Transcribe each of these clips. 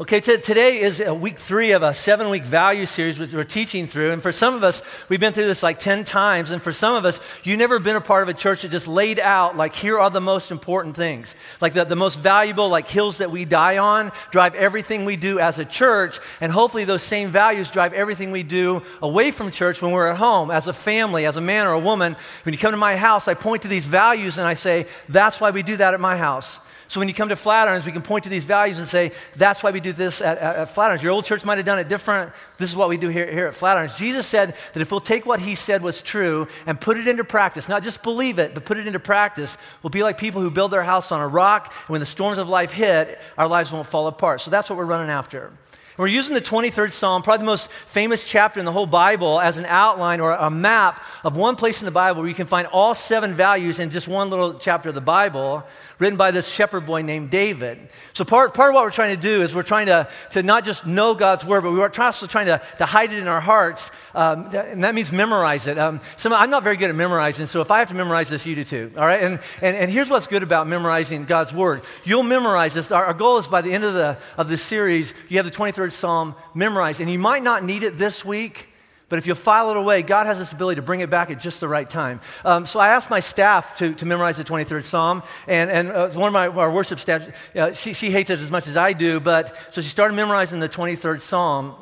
Okay, t- today is a week three of a seven week value series which we're teaching through. And for some of us, we've been through this like 10 times. And for some of us, you've never been a part of a church that just laid out, like, here are the most important things. Like, the, the most valuable, like, hills that we die on drive everything we do as a church. And hopefully, those same values drive everything we do away from church when we're at home, as a family, as a man or a woman. When you come to my house, I point to these values and I say, that's why we do that at my house. So when you come to Flatirons, we can point to these values and say, that's why we do this at, at, at Flatirons. Your old church might have done it different. This is what we do here, here at Flatirons. Jesus said that if we'll take what he said was true and put it into practice, not just believe it, but put it into practice, we'll be like people who build their house on a rock. And when the storms of life hit, our lives won't fall apart. So that's what we're running after. We're using the 23rd Psalm, probably the most famous chapter in the whole Bible, as an outline or a map of one place in the Bible where you can find all seven values in just one little chapter of the Bible written by this shepherd boy named David. So, part, part of what we're trying to do is we're trying to, to not just know God's word, but we're also trying to, to hide it in our hearts. Um, and that means memorize it. Um, some, I'm not very good at memorizing, so if I have to memorize this, you do too. All right? And, and, and here's what's good about memorizing God's word you'll memorize this. Our, our goal is by the end of, the, of this series, you have the 23rd Psalm memorized. And you might not need it this week. But if you file it away, God has this ability to bring it back at just the right time. Um, so I asked my staff to, to memorize the 23rd Psalm, and, and uh, one of my our worship staff, uh, she, she hates it as much as I do, but so she started memorizing the 23rd Psalm.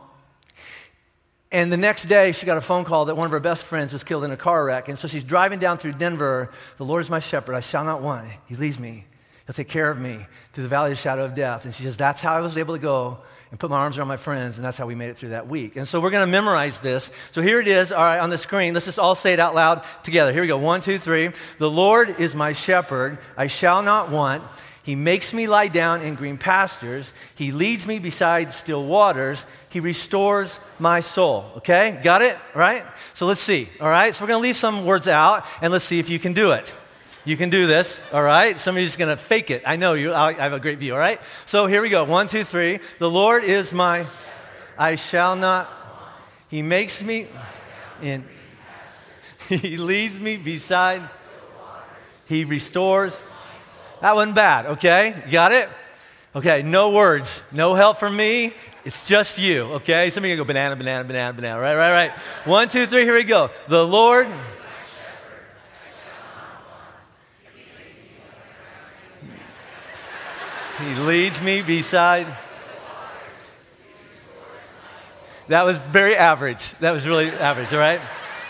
And the next day, she got a phone call that one of her best friends was killed in a car wreck. And so she's driving down through Denver. The Lord is my shepherd. I shall not want. He leads me. He'll take care of me through the valley of the shadow of death. And she says, That's how I was able to go and put my arms around my friends, and that's how we made it through that week. And so we're going to memorize this. So here it is, all right, on the screen. Let's just all say it out loud together. Here we go. One, two, three. The Lord is my shepherd. I shall not want. He makes me lie down in green pastures. He leads me beside still waters. He restores my soul. Okay? Got it? Right? So let's see. All right? So we're going to leave some words out, and let's see if you can do it. You can do this, all right? Somebody's going to fake it. I know you. I have a great view, all right? So here we go. One, two, three. The Lord is my, I shall not. He makes me in. He leads me beside. He restores. That wasn't bad, okay? You got it? Okay, no words, no help from me. It's just you, okay? Somebody can go banana, banana, banana, banana, right, right, right. One, two, three, here we go. The Lord. He leads me beside. That was very average. That was really average, all right?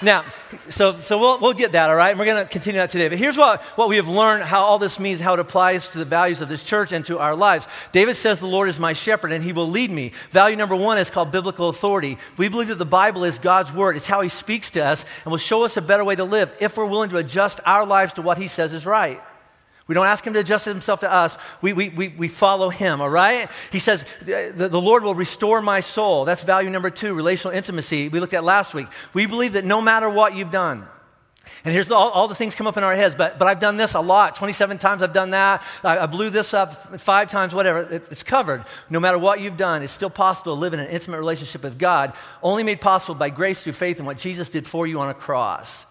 Now, so, so we'll, we'll get that, all right? And we're going to continue that today. But here's what, what we have learned how all this means, how it applies to the values of this church and to our lives. David says, The Lord is my shepherd and he will lead me. Value number one is called biblical authority. We believe that the Bible is God's word, it's how he speaks to us and will show us a better way to live if we're willing to adjust our lives to what he says is right. We don't ask him to adjust himself to us. We, we, we, we follow him, all right? He says, the, the Lord will restore my soul. That's value number two, relational intimacy. We looked at last week. We believe that no matter what you've done, and here's all, all the things come up in our heads, but, but I've done this a lot. 27 times I've done that. I, I blew this up five times, whatever. It, it's covered. No matter what you've done, it's still possible to live in an intimate relationship with God, only made possible by grace through faith in what Jesus did for you on a cross.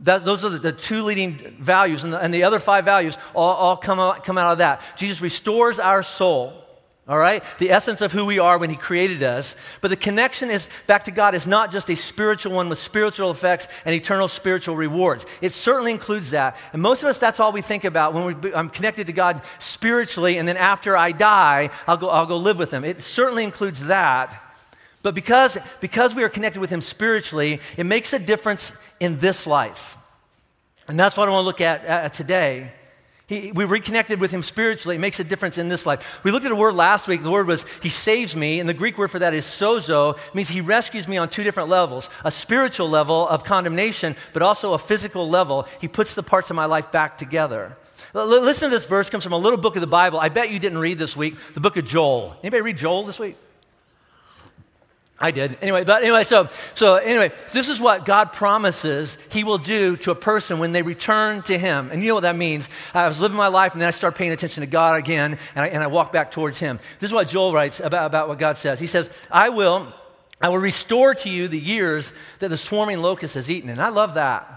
That, those are the, the, two leading values, and the, and the other five values all, all come, out, come out of that. Jesus restores our soul, all right? The essence of who we are when He created us. But the connection is back to God is not just a spiritual one with spiritual effects and eternal spiritual rewards. It certainly includes that. And most of us, that's all we think about when we, I'm connected to God spiritually, and then after I die, I'll go, I'll go live with Him. It certainly includes that. But because, because we are connected with Him spiritually, it makes a difference in this life. And that's what I want to look at uh, today. He, we reconnected with him spiritually. It makes a difference in this life. We looked at a word last week. The word was he saves me, and the Greek word for that is sozo. It means he rescues me on two different levels a spiritual level of condemnation, but also a physical level. He puts the parts of my life back together. Listen to this verse, it comes from a little book of the Bible. I bet you didn't read this week, the book of Joel. Anybody read Joel this week? I did. Anyway, but anyway, so, so anyway, this is what God promises He will do to a person when they return to Him. And you know what that means. I was living my life and then I start paying attention to God again and I, and I walk back towards Him. This is what Joel writes about, about what God says. He says, I will, I will restore to you the years that the swarming locust has eaten. And I love that.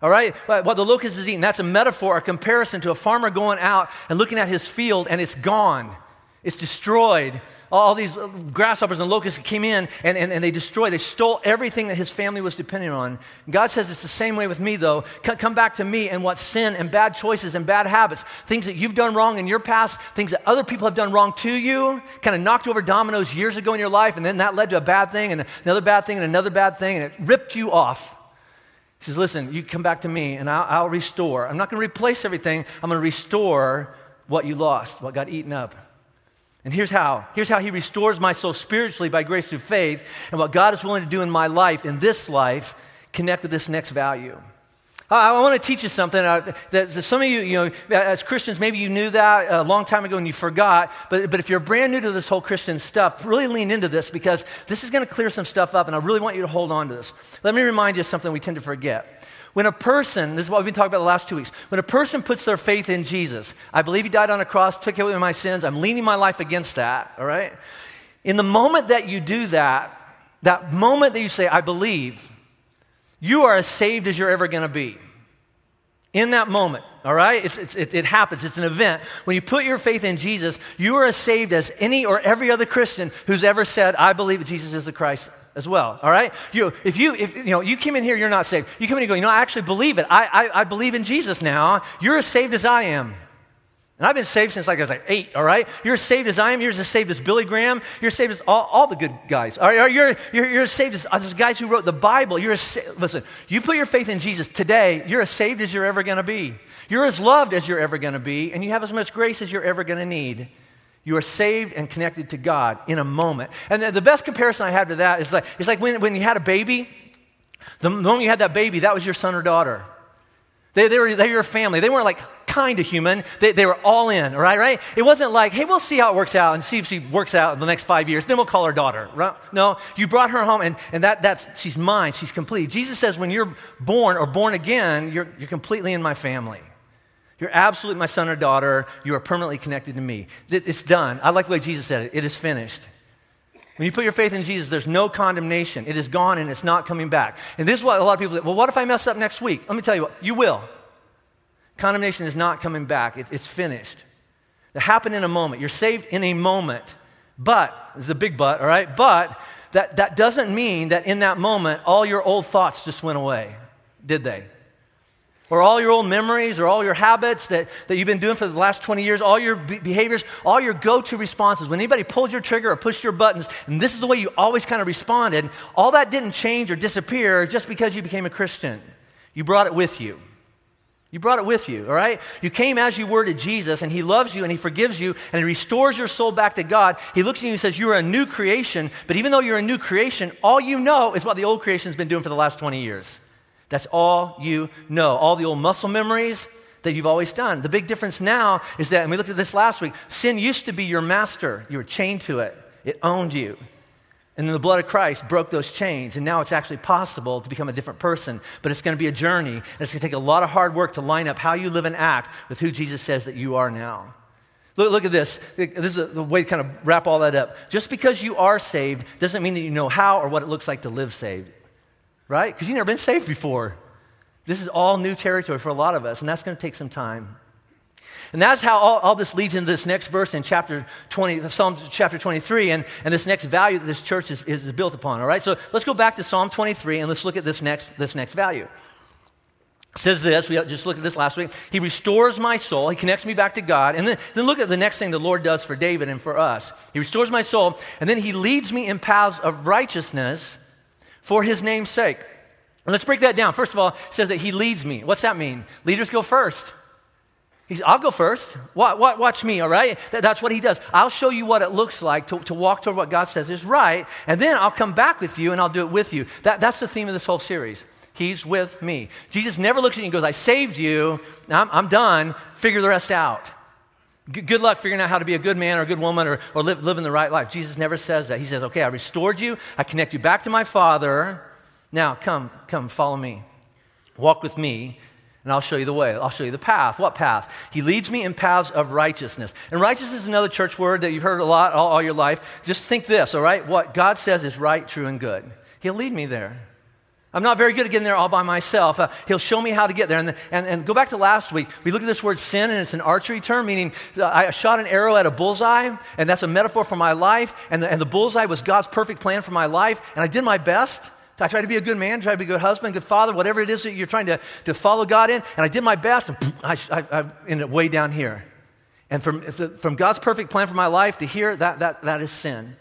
All right? What the locust has eaten, that's a metaphor, a comparison to a farmer going out and looking at his field and it's gone. It's destroyed. All these grasshoppers and locusts came in and, and, and they destroyed, they stole everything that his family was depending on. God says it's the same way with me, though. Come back to me and what sin and bad choices and bad habits, things that you've done wrong in your past, things that other people have done wrong to you, kind of knocked over dominoes years ago in your life, and then that led to a bad thing and another bad thing and another bad thing, and it ripped you off. He says, Listen, you come back to me and I'll, I'll restore. I'm not going to replace everything, I'm going to restore what you lost, what got eaten up. And here's how. Here's how he restores my soul spiritually by grace through faith. And what God is willing to do in my life, in this life, connect with this next value. I, I want to teach you something uh, that some of you, you know, as Christians, maybe you knew that a long time ago and you forgot. But, but if you're brand new to this whole Christian stuff, really lean into this because this is going to clear some stuff up. And I really want you to hold on to this. Let me remind you of something we tend to forget. When a person, this is what we've been talking about the last two weeks, when a person puts their faith in Jesus, I believe he died on a cross, took away my sins, I'm leaning my life against that, all right? In the moment that you do that, that moment that you say, I believe, you are as saved as you're ever going to be. In that moment, all right? It's, it's, it, it happens. It's an event. When you put your faith in Jesus, you are as saved as any or every other Christian who's ever said, I believe Jesus is the Christ as well. All right? You, if you, if, you know, you came in here, you're not saved. You come in and go, you know, I actually believe it. I, I, I believe in Jesus now. You're as saved as I am. And I've been saved since like I was like eight, all right? You're as saved as I am. You're as saved as Billy Graham. You're saved as all, all the good guys. All right? You're, you're, you're as saved as uh, those guys who wrote the Bible. You're as, listen, you put your faith in Jesus today, you're as saved as you're ever going to be. You're as loved as you're ever going to be, and you have as much grace as you're ever going to need. You are saved and connected to God in a moment. And the, the best comparison I have to that is like, it's like when, when you had a baby, the moment you had that baby, that was your son or daughter. They, they, were, they were family. They weren't like kind of human. They, they were all in, right? right? It wasn't like, hey, we'll see how it works out and see if she works out in the next five years. Then we'll call her daughter. Right? No, you brought her home and, and that, that's, she's mine. She's complete. Jesus says when you're born or born again, you're, you're completely in my family. You're absolutely my son or daughter. You are permanently connected to me. It's done. I like the way Jesus said it. It is finished. When you put your faith in Jesus, there's no condemnation. It is gone and it's not coming back. And this is what a lot of people say well, what if I mess up next week? Let me tell you what, you will. Condemnation is not coming back, it's finished. It happened in a moment. You're saved in a moment. But, there's a big but, all right? But that, that doesn't mean that in that moment all your old thoughts just went away, did they? Or all your old memories or all your habits that, that you've been doing for the last 20 years, all your be- behaviors, all your go to responses. When anybody pulled your trigger or pushed your buttons, and this is the way you always kind of responded, all that didn't change or disappear just because you became a Christian. You brought it with you. You brought it with you, all right? You came as you were to Jesus, and He loves you, and He forgives you, and He restores your soul back to God. He looks at you and says, You're a new creation, but even though you're a new creation, all you know is what the old creation's been doing for the last 20 years. That's all you know. All the old muscle memories that you've always done. The big difference now is that, and we looked at this last week, sin used to be your master. You were chained to it, it owned you. And then the blood of Christ broke those chains, and now it's actually possible to become a different person. But it's going to be a journey, and it's going to take a lot of hard work to line up how you live and act with who Jesus says that you are now. Look, look at this. This is the way to kind of wrap all that up. Just because you are saved doesn't mean that you know how or what it looks like to live saved right? Because you've never been saved before. This is all new territory for a lot of us, and that's going to take some time. And that's how all, all, this leads into this next verse in chapter 20, Psalm chapter 23, and, and this next value that this church is, is built upon. All right, so let's go back to Psalm 23 and let's look at this next, this next value. It says this, we just looked at this last week. He restores my soul, he connects me back to God. And then, then look at the next thing the Lord does for David and for us. He restores my soul, and then he leads me in paths of righteousness for his name's sake. And let's break that down. First of all, it says that he leads me. What's that mean? Leaders go first. He's, I'll go first. Watch, watch me, all right? That, that's what he does. I'll show you what it looks like to, to walk toward what God says is right, and then I'll come back with you and I'll do it with you. That, that's the theme of this whole series. He's with me. Jesus never looks at you and goes, I saved you. I'm, I'm done. Figure the rest out. Good luck figuring out how to be a good man or a good woman or, or live, living the right life. Jesus never says that. He says, Okay, I restored you. I connect you back to my Father. Now, come, come, follow me. Walk with me, and I'll show you the way. I'll show you the path. What path? He leads me in paths of righteousness. And righteousness is another church word that you've heard a lot all, all, your life. Just think this, all right? What God says is right, true, and good. He'll lead me there. I'm not very good at getting there all by myself. Uh, he'll show me how to get there. And, and, and go back to last week. We looked at this word sin, and it's an archery term, meaning I shot an arrow at a bullseye, and that's a metaphor for my life. And the, and the bullseye was God's perfect plan for my life. And I did my best. I tried to be a good man, tried to be a good husband, good father, whatever it is that you're trying to, to follow God in. And I did my best, and I, I, I ended up way down here. And from, from God's perfect plan for my life to here, that, that, that is sin.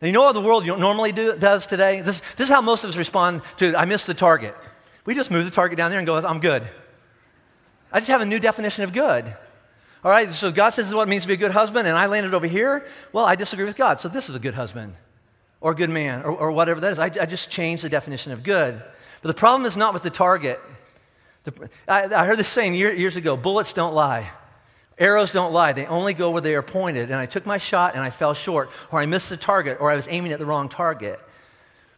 Now, you know what the world normally do, does today? This, this is how most of us respond to I missed the target. We just move the target down there and go, I'm good. I just have a new definition of good. All right, so God says this is what it means to be a good husband, and I landed over here. Well, I disagree with God, so this is a good husband or a good man or, or whatever that is. I, I, just changed the definition of good. But the problem is not with the target. The, I, I, heard this saying year, years ago bullets don't lie. Arrows don't lie, they only go where they are pointed. And I took my shot and I fell short, or I missed the target, or I was aiming at the wrong target.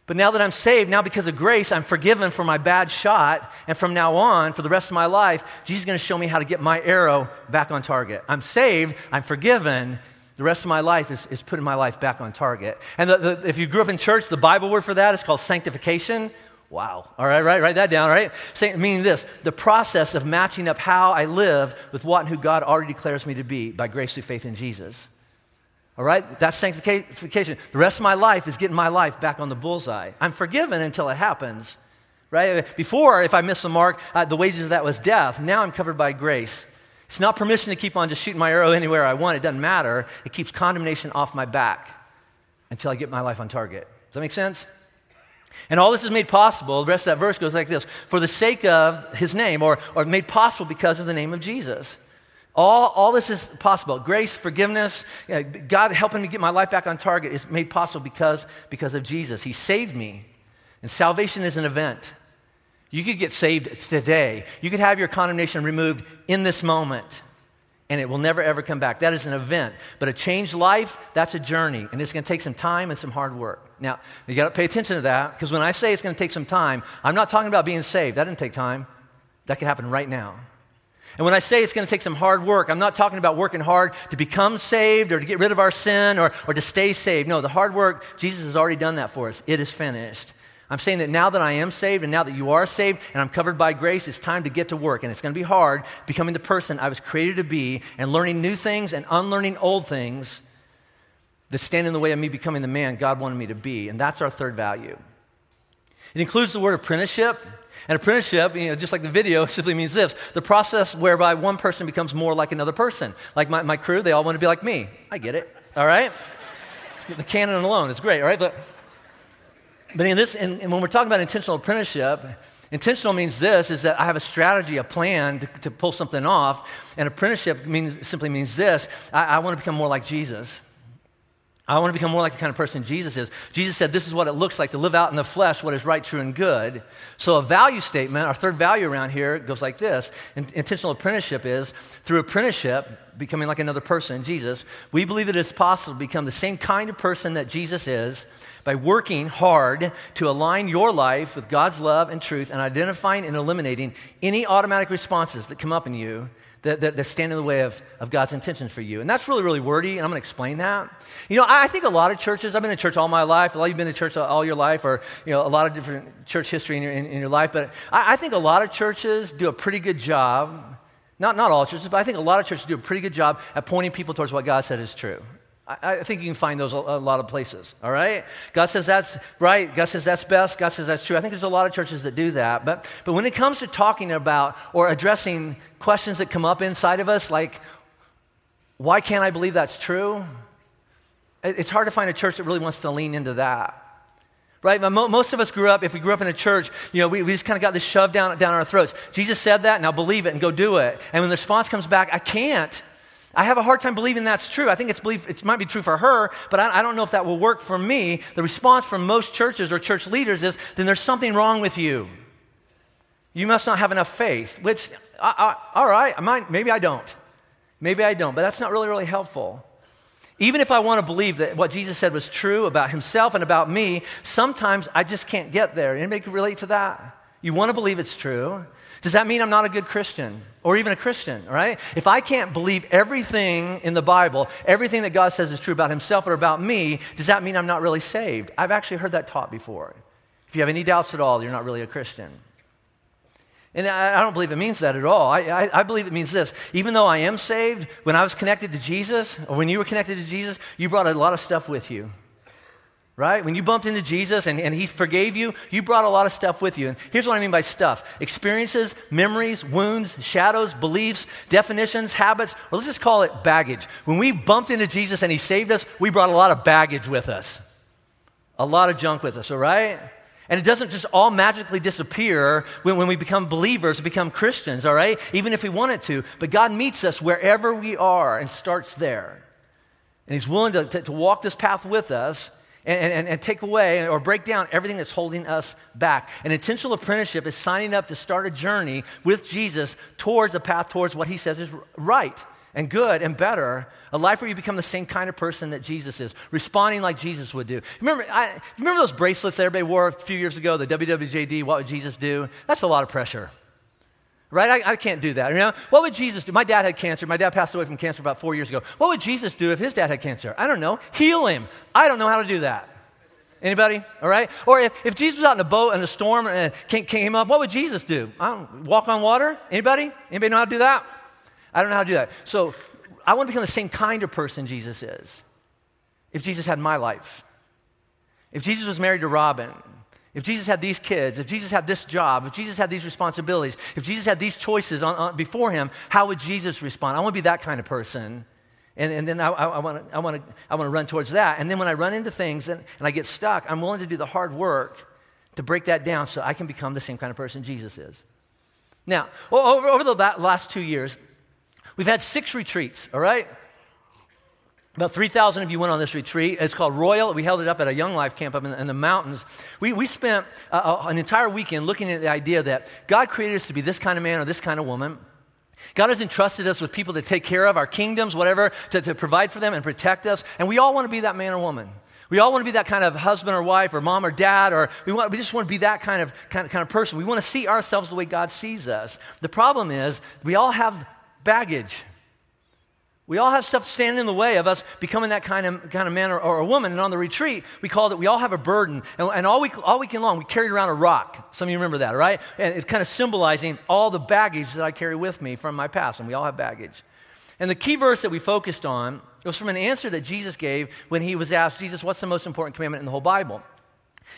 But now that I'm saved, now because of grace, I'm forgiven for my bad shot. And from now on, for the rest of my life, Jesus is going to show me how to get my arrow back on target. I'm saved, I'm forgiven. The rest of my life is, is putting my life back on target. And the, the, if you grew up in church, the Bible word for that is called sanctification. Wow. All right, right, write that down, right? meaning this the process of matching up how I live with what and who God already declares me to be by grace through faith in Jesus. All right? That's sanctification. The rest of my life is getting my life back on the bullseye. I'm forgiven until it happens, right? Before, if I miss the mark, uh, the wages of that was death. Now I'm covered by grace. It's not permission to keep on just shooting my arrow anywhere I want. It doesn't matter. It keeps condemnation off my back until I get my life on target. Does that make sense? And all this is made possible, the rest of that verse goes like this for the sake of his name, or, or made possible because of the name of Jesus. All, all this is possible. Grace, forgiveness, God helping me get my life back on target is made possible because, because of Jesus. He saved me. And salvation is an event. You could get saved today. You could have your condemnation removed in this moment and it will never ever come back. That is an event. But a changed life, that's a journey, and it's going to take some time and some hard work. Now, you got to pay attention to that because when I say it's going to take some time, I'm not talking about being saved. That didn't take time. That can happen right now. And when I say it's going to take some hard work, I'm not talking about working hard to become saved or to get rid of our sin or, or to stay saved. No, the hard work, Jesus has already done that for us. It is finished. I'm saying that now that I am saved and now that you are saved and I'm covered by grace, it's time to get to work. And it's going to be hard becoming the person I was created to be and learning new things and unlearning old things that stand in the way of me becoming the man God wanted me to be. And that's our third value. It includes the word apprenticeship. And apprenticeship, you know, just like the video, simply means this the process whereby one person becomes more like another person. Like my, my crew, they all want to be like me. I get it, all right? the canon alone is great, all right? But but in this, when we're talking about intentional apprenticeship, intentional means this is that I have a strategy, a plan to, to pull something off. And apprenticeship means, simply means this I, I want to become more like Jesus. I want to become more like the kind of person Jesus is. Jesus said, This is what it looks like to live out in the flesh what is right, true, and good. So, a value statement, our third value around here, goes like this Intentional apprenticeship is through apprenticeship, becoming like another person, Jesus, we believe that it is possible to become the same kind of person that Jesus is by working hard to align your life with God's love and truth and identifying and eliminating any automatic responses that come up in you that, that, that, stand in the way of, of God's intentions for you. And that's really, really wordy, and I'm going to explain that. You know, I, I think a lot of churches, I've been in church all my life, a lot of you have been in church all your life, or, you know, a lot of different church history in your, in, in your life, but I, I think a lot of churches do a pretty good job not, not all churches, but I think a lot of churches do a pretty good job at pointing people towards what God said is true. I, think you can find those a, a lot of places, all right? God says that's right. God says that's best. God says that's true. I think there's a lot of churches that do that. But, but when it comes to talking about or addressing questions that come up inside of us, like, why can't I believe that's true? It's hard to find a church that really wants to lean into that. Right? Most of us grew up, if we grew up in a church, you know, we, we just kind of got this shoved down, down our throats. Jesus said that, now believe it and go do it. And when the response comes back, I can't, I have a hard time believing that's true. I think it's believe, it might be true for her, but I, I, don't know if that will work for me. The response from most churches or church leaders is then there's something wrong with you. You must not have enough faith, which, I, I, all right, might, maybe I don't. Maybe I don't, but that's not really, really helpful. Even if I want to believe that what Jesus said was true about himself and about me, sometimes I just can't get there. Anybody relate to that? You want to believe it's true, does that mean I'm not a good Christian or even a Christian, right? If I can't believe everything in the Bible, everything that God says is true about himself or about me, does that mean I'm not really saved? I've actually heard that taught before. If you have any doubts at all, you're not really a Christian. And I, don't believe it means that at all. I, I, I, believe it means this. Even though I am saved, when I was connected to Jesus, or when you were connected to Jesus, you brought a lot of stuff with you. Right? When you bumped into Jesus and, and he forgave you, you brought a lot of stuff with you. And here's what I mean by stuff experiences, memories, wounds, shadows, beliefs, definitions, habits, or let's just call it baggage. When we bumped into Jesus and he saved us, we brought a lot of baggage with us, a lot of junk with us, all right? And it doesn't just all magically disappear when, when we become believers, become Christians, all right? Even if we want it to. But God meets us wherever we are and starts there. And He's willing to, to, to walk this path with us and, and, and, take away or break down everything that's holding us back. An intentional apprenticeship is signing up to start a journey with Jesus towards a path towards what He says is right and good and better, a life where you become the same kind of person that Jesus is, responding like Jesus would do. Remember, I, remember those bracelets that everybody wore a few years ago, the WWJD, what would Jesus do? That's a lot of pressure. Right? I, I can't do that. You know? What would Jesus do? My dad had cancer. My dad passed away from cancer about four years ago. What would Jesus do if his dad had cancer? I don't know. Heal him. I don't know how to do that. Anybody? All right? Or if, if Jesus was out in a boat in a storm and came up, what would Jesus do? walk on water? Anybody? Anybody know how to do that? I don't know how to do that. So I want to become the same kind of person Jesus is. If Jesus had my life, if Jesus was married to Robin, if Jesus had these kids, if Jesus had this job, if Jesus had these responsibilities, if Jesus had these choices on, on, before him, how would Jesus respond? I want to be that kind of person. And, and then I, I, I want to I wanna, I wanna run towards that. And then when I run into things and, and I get stuck, I'm willing to do the hard work to break that down so I can become the same kind of person Jesus is. Now, over, over the last two years, We've had six retreats, all right? About 3,000 of you went on this retreat. It's called Royal. We held it up at a Young Life camp up in the, in the mountains. We, we spent uh, an entire weekend looking at the idea that God created us to be this kind of man or this kind of woman. God has entrusted us with people to take care of our kingdoms, whatever, to, to provide for them and protect us. And we all want to be that man or woman. We all want to be that kind of husband or wife or mom or dad, or we, want, we just want to be that kind of, kind, of, kind of person. We want to see ourselves the way God sees us. The problem is, we all have baggage. We all have stuff standing in the way of us becoming that kind of, kind of man or, or a woman. And on the retreat, we called it, we all have a burden. And, and, all, week, all weekend long, we carried around a rock. Some of you remember that, right? And it's kind of symbolizing all the baggage that I carry with me from my past. And we all have baggage. And the key verse that we focused on was from an answer that Jesus gave when he was asked, Jesus, what's the most important commandment in the whole Bible?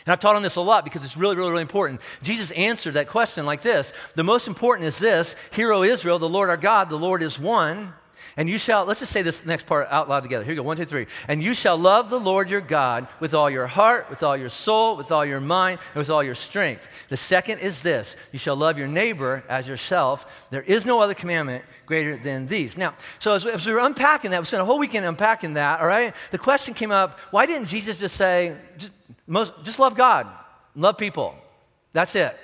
And I've taught on this a lot because it's really, really, really important. Jesus answered that question like this The most important is this Hear, O Israel, the Lord our God, the Lord is one. And you shall, let's just say this next part out loud together. Here we go. One, two, three. And you shall love the Lord your God with all your heart, with all your soul, with all your mind, and with all your strength. The second is this you shall love your neighbor as yourself. There is no other commandment greater than these. Now, so as, as we were unpacking that, we spent a whole weekend unpacking that, all right? The question came up why didn't Jesus just say, just, most, just love God, love people? That's it.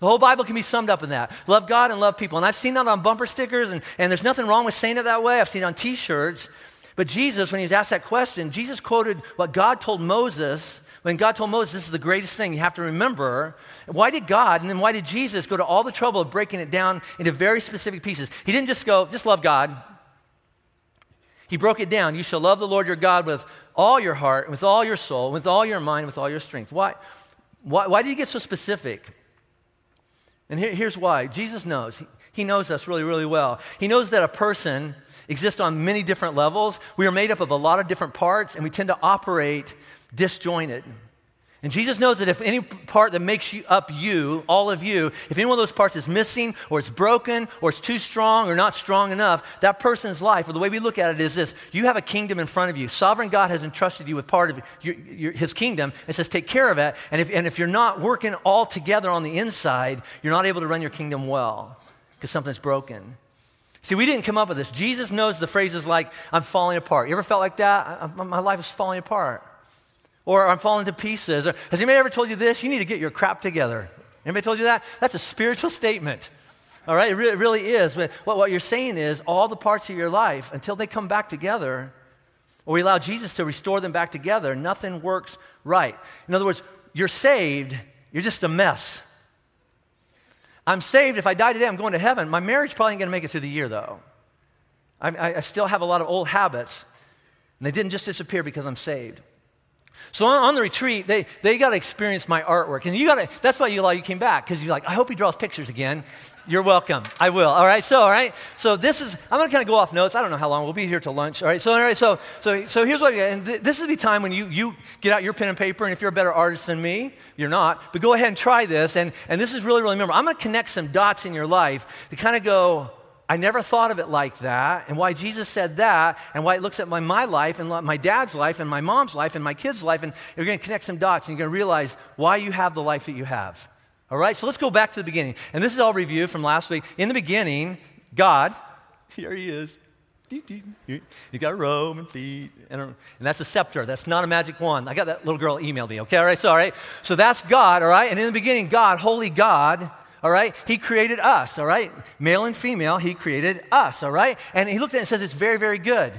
The whole Bible can be summed up in that. Love God and love people. And I've seen that on bumper stickers, and, and there's nothing wrong with saying it that way. I've seen it on t shirts. But Jesus, when he was asked that question, Jesus quoted what God told Moses when God told Moses, this is the greatest thing you have to remember. Why did God and then why did Jesus go to all the trouble of breaking it down into very specific pieces? He didn't just go, just love God. He broke it down. You shall love the Lord your God with all your heart, with all your soul, with all your mind, with all your strength. Why, why, why did he get so specific? And here, here's why Jesus knows. He, he knows us really, really well. He knows that a person exists on many different levels. We are made up of a lot of different parts, and we tend to operate disjointed. And Jesus knows that if any part that makes you up you, all of you, if any one of those parts is missing or it's broken or it's too strong or not strong enough, that person's life, or the way we look at it is this you have a kingdom in front of you. Sovereign God has entrusted you with part of your, your, his kingdom and says, take care of it. And if, and if you're not working all together on the inside, you're not able to run your kingdom well because something's broken. See, we didn't come up with this. Jesus knows the phrases like, I'm falling apart. You ever felt like that? I, my life is falling apart. Or I'm falling to pieces. Or, has anybody ever told you this? You need to get your crap together. Anybody told you that? That's a spiritual statement. All right? It really, it really is. What, what you're saying is all the parts of your life, until they come back together, or we allow Jesus to restore them back together, nothing works right. In other words, you're saved, you're just a mess. I'm saved. If I die today, I'm going to heaven. My marriage probably ain't going to make it through the year, though. I, I, I still have a lot of old habits, and they didn't just disappear because I'm saved. So on, on, the retreat, they, they got to experience my artwork. And you got to, that's why you, like, you came back, because you're like, I hope he draws pictures again. You're welcome. I will. All right. So, all right. So this is, I'm going to kind of go off notes. I don't know how long. We'll be here till lunch. All right. So, all right. So, so, so here's what, and th- this is the time when you, you get out your pen and paper. And if you're a better artist than me, you're not, but go ahead and try this. And, and this is really, really, remember, I'm going to connect some dots in your life to kind of go, I never thought of it like that, and why Jesus said that, and why it looks at my, my life, and my dad's life, and my mom's life, and my kid's life, and you're going to connect some dots, and you're going to realize why you have the life that you have. All right, so let's go back to the beginning. And this is all review from last week. In the beginning, God, here he is. You got a robe and feet, and, and, that's a scepter. That's not a magic wand. I got that little girl emailed me, okay? All right, so, all right. So that's God, all right? And in the beginning, God, holy God, all right? He created us, all right? Male and female, He created us, all right? And He looked at it and says, it's very, very good.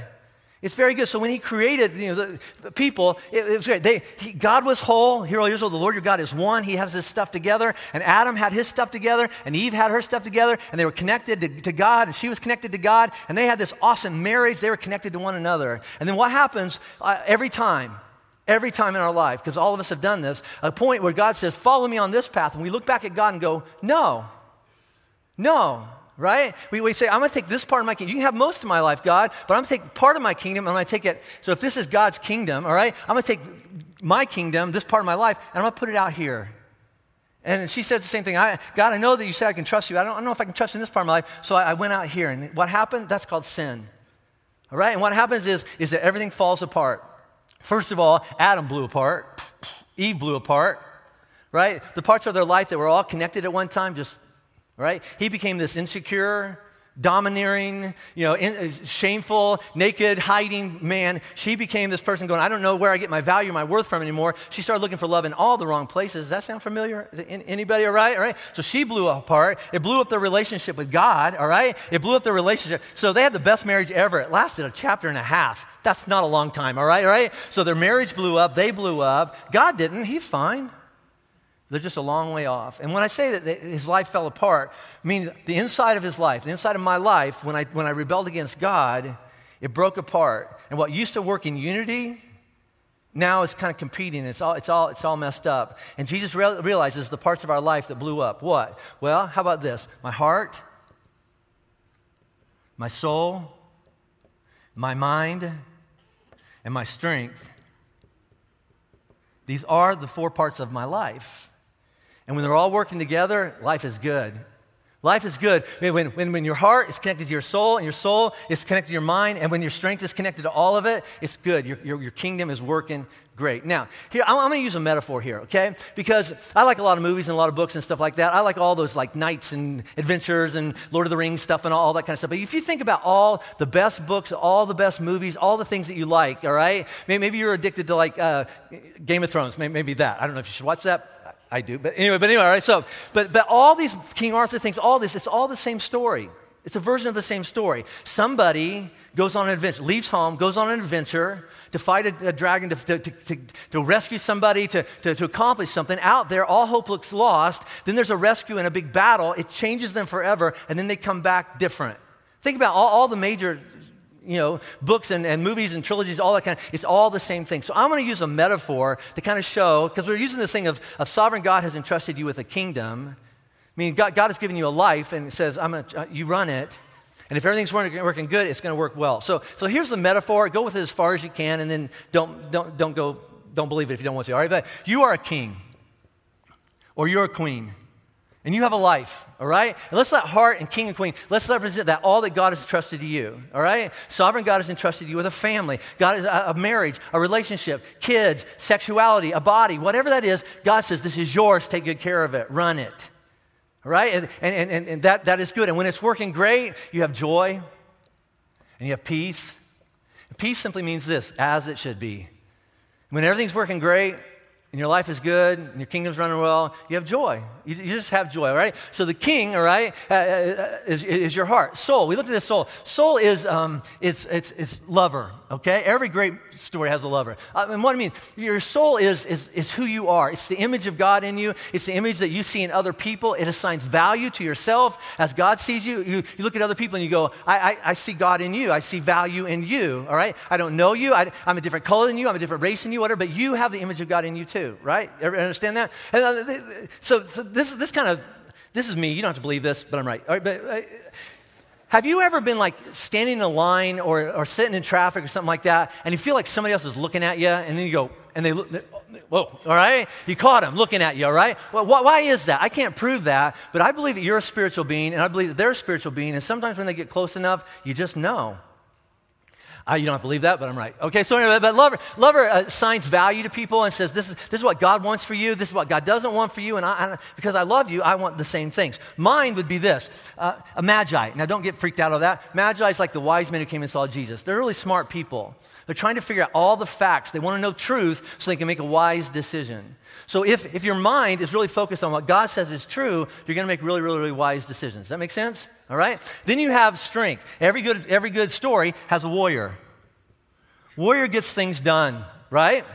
It's very good. So when he created you know, the, people, it, it, was great. They, he, God was whole. Hear, all Israel, the Lord your God is one. He has his stuff together. And Adam had his stuff together. And Eve had her stuff together. And they were connected to, to God. And she was connected to God. And they had this awesome marriage. They were connected to one another. And then what happens uh, every time? Every time in our life, because all of us have done this, a point where God says, Follow me on this path. And we look back at God and go, No, no, right? We, we say, I'm going to take this part of my kingdom. You can have most of my life, God, but I'm going to take part of my kingdom. I'm going to take it. So if this is God's kingdom, all right, I'm going to take my kingdom, this part of my life, and I'm going to put it out here. And she said the same thing. I, God, I know that you said I can trust you. I don't, I don't know if I can trust you in this part of my life. So I, I went out here. And what happened? That's called sin. All right? And what happens is, is that everything falls apart. First of all, Adam blew apart. Eve blew apart. Right? The parts of their life that were all connected at one time just right? He became this insecure, domineering, you know, in, uh, shameful, naked, hiding man. She became this person going, I don't know where I get my value, my worth from anymore. She started looking for love in all the wrong places. Does that sound familiar? Anybody all right? All right. So she blew apart. It blew up their relationship with God, all right? It blew up their relationship. So they had the best marriage ever. It lasted a chapter and a half. That's not a long time, all right? All right? So their marriage blew up. They blew up. God didn't. He's fine. They're just a long way off. And when I say that his life fell apart, I mean the inside of his life, the inside of my life, when I, when I rebelled against God, it broke apart. And what used to work in unity now is kind of competing. It's all, it's all, it's all messed up. And Jesus re- realizes the parts of our life that blew up. What? Well, how about this? My heart, my soul, my mind, and my strength. These are the four parts of my life. And when they're all working together, life is good. Life is good. When, when, when your heart is connected to your soul, and your soul is connected to your mind, and when your strength is connected to all of it, it's good. Your, your, your kingdom is working great. Now, here, I'm, I'm going to use a metaphor here, okay? Because I like a lot of movies and a lot of books and stuff like that. I like all those like knights and adventures and Lord of the Rings stuff and all, all that kind of stuff. But if you think about all the best books, all the best movies, all the things that you like, all right? Maybe, maybe you're addicted to like uh, Game of Thrones, maybe, maybe that. I don't know if you should watch that. I do, but anyway, but anyway, all right, so, but, but all these King Arthur things, all this, it's all the same story. It's a version of the same story. Somebody goes on an adventure, leaves home, goes on an adventure to fight a, a dragon, to, to, to, to, rescue somebody, to, to, accomplish something. Out there, all hope looks lost. Then there's a rescue and a big battle. It changes them forever, and then they come back different. Think about all, all the major you know, books and, and movies and trilogies, all that kind of, it's all the same thing. So I'm going to use a metaphor to kind of show, because we're using this thing of, of sovereign God has entrusted you with a kingdom. I mean, God, God has given you a life and says, I'm uh, you run it. And if everything's working, working good, it's going to work well. So, so here's the metaphor. Go with it as far as you can, and then don't, don't, don't go, don't believe it if you don't want to. All right, but you are a king, or you're a queen and you have a life, all right? And let's let heart and king and queen, let's represent that, all that God has entrusted to you, all right? Sovereign God has entrusted you with a family, God is a, a marriage, a relationship, kids, sexuality, a body, whatever that is, God says, this is yours, take good care of it, run it, all right? And, and, and, and that, that is good. And when it's working great, you have joy and you have peace. Peace simply means this, as it should be. When everything's working great, and your life is good, and your kingdom's running well, you have joy. You, you just have joy, all right? So the king, all right, uh, uh, is, is, your heart. Soul, we looked at this soul. Soul is um, it's, it's, it's lover, okay? Every great story has a lover. Uh, and what I mean, your soul is, is, is who you are. It's the image of God in you. It's the image that you see in other people. It assigns value to yourself as God sees you. You, you look at other people and you go, I, I, I see God in you. I see value in you, all right? I don't know you. I, I'm a different color than you. I'm a different race than you, whatever, but you have the image of God in you too right? Everybody understand that? Uh, so, so this, this kind of, this is me. You don't have to believe this, but I'm right. All right but, uh, have you ever been like standing in a line or, or sitting in traffic or something like that, and you feel like somebody else is looking at you, and then you go, and they look, whoa, all right? You caught them looking at you, all right? Well, wh- why is that? I can't prove that, but I believe that you're a spiritual being, and I believe that they're a spiritual being, and sometimes when they get close enough, you just know. Uh, you don't believe that, but I'm right. Okay, so anyway, but lover, lover assigns value to people and says, this is, this is what God wants for you, this is what God doesn't want for you, and I, I, because I love you, I want the same things. Mine would be this uh, a magi. Now, don't get freaked out of that. Magi is like the wise men who came and saw Jesus. They're really smart people. They're trying to figure out all the facts. They want to know truth so they can make a wise decision. So if, if your mind is really focused on what God says is true, you're going to make really, really, really wise decisions. Does that make sense? All right? Then you have strength. Every good, every good story has a warrior. Warrior gets things done, right?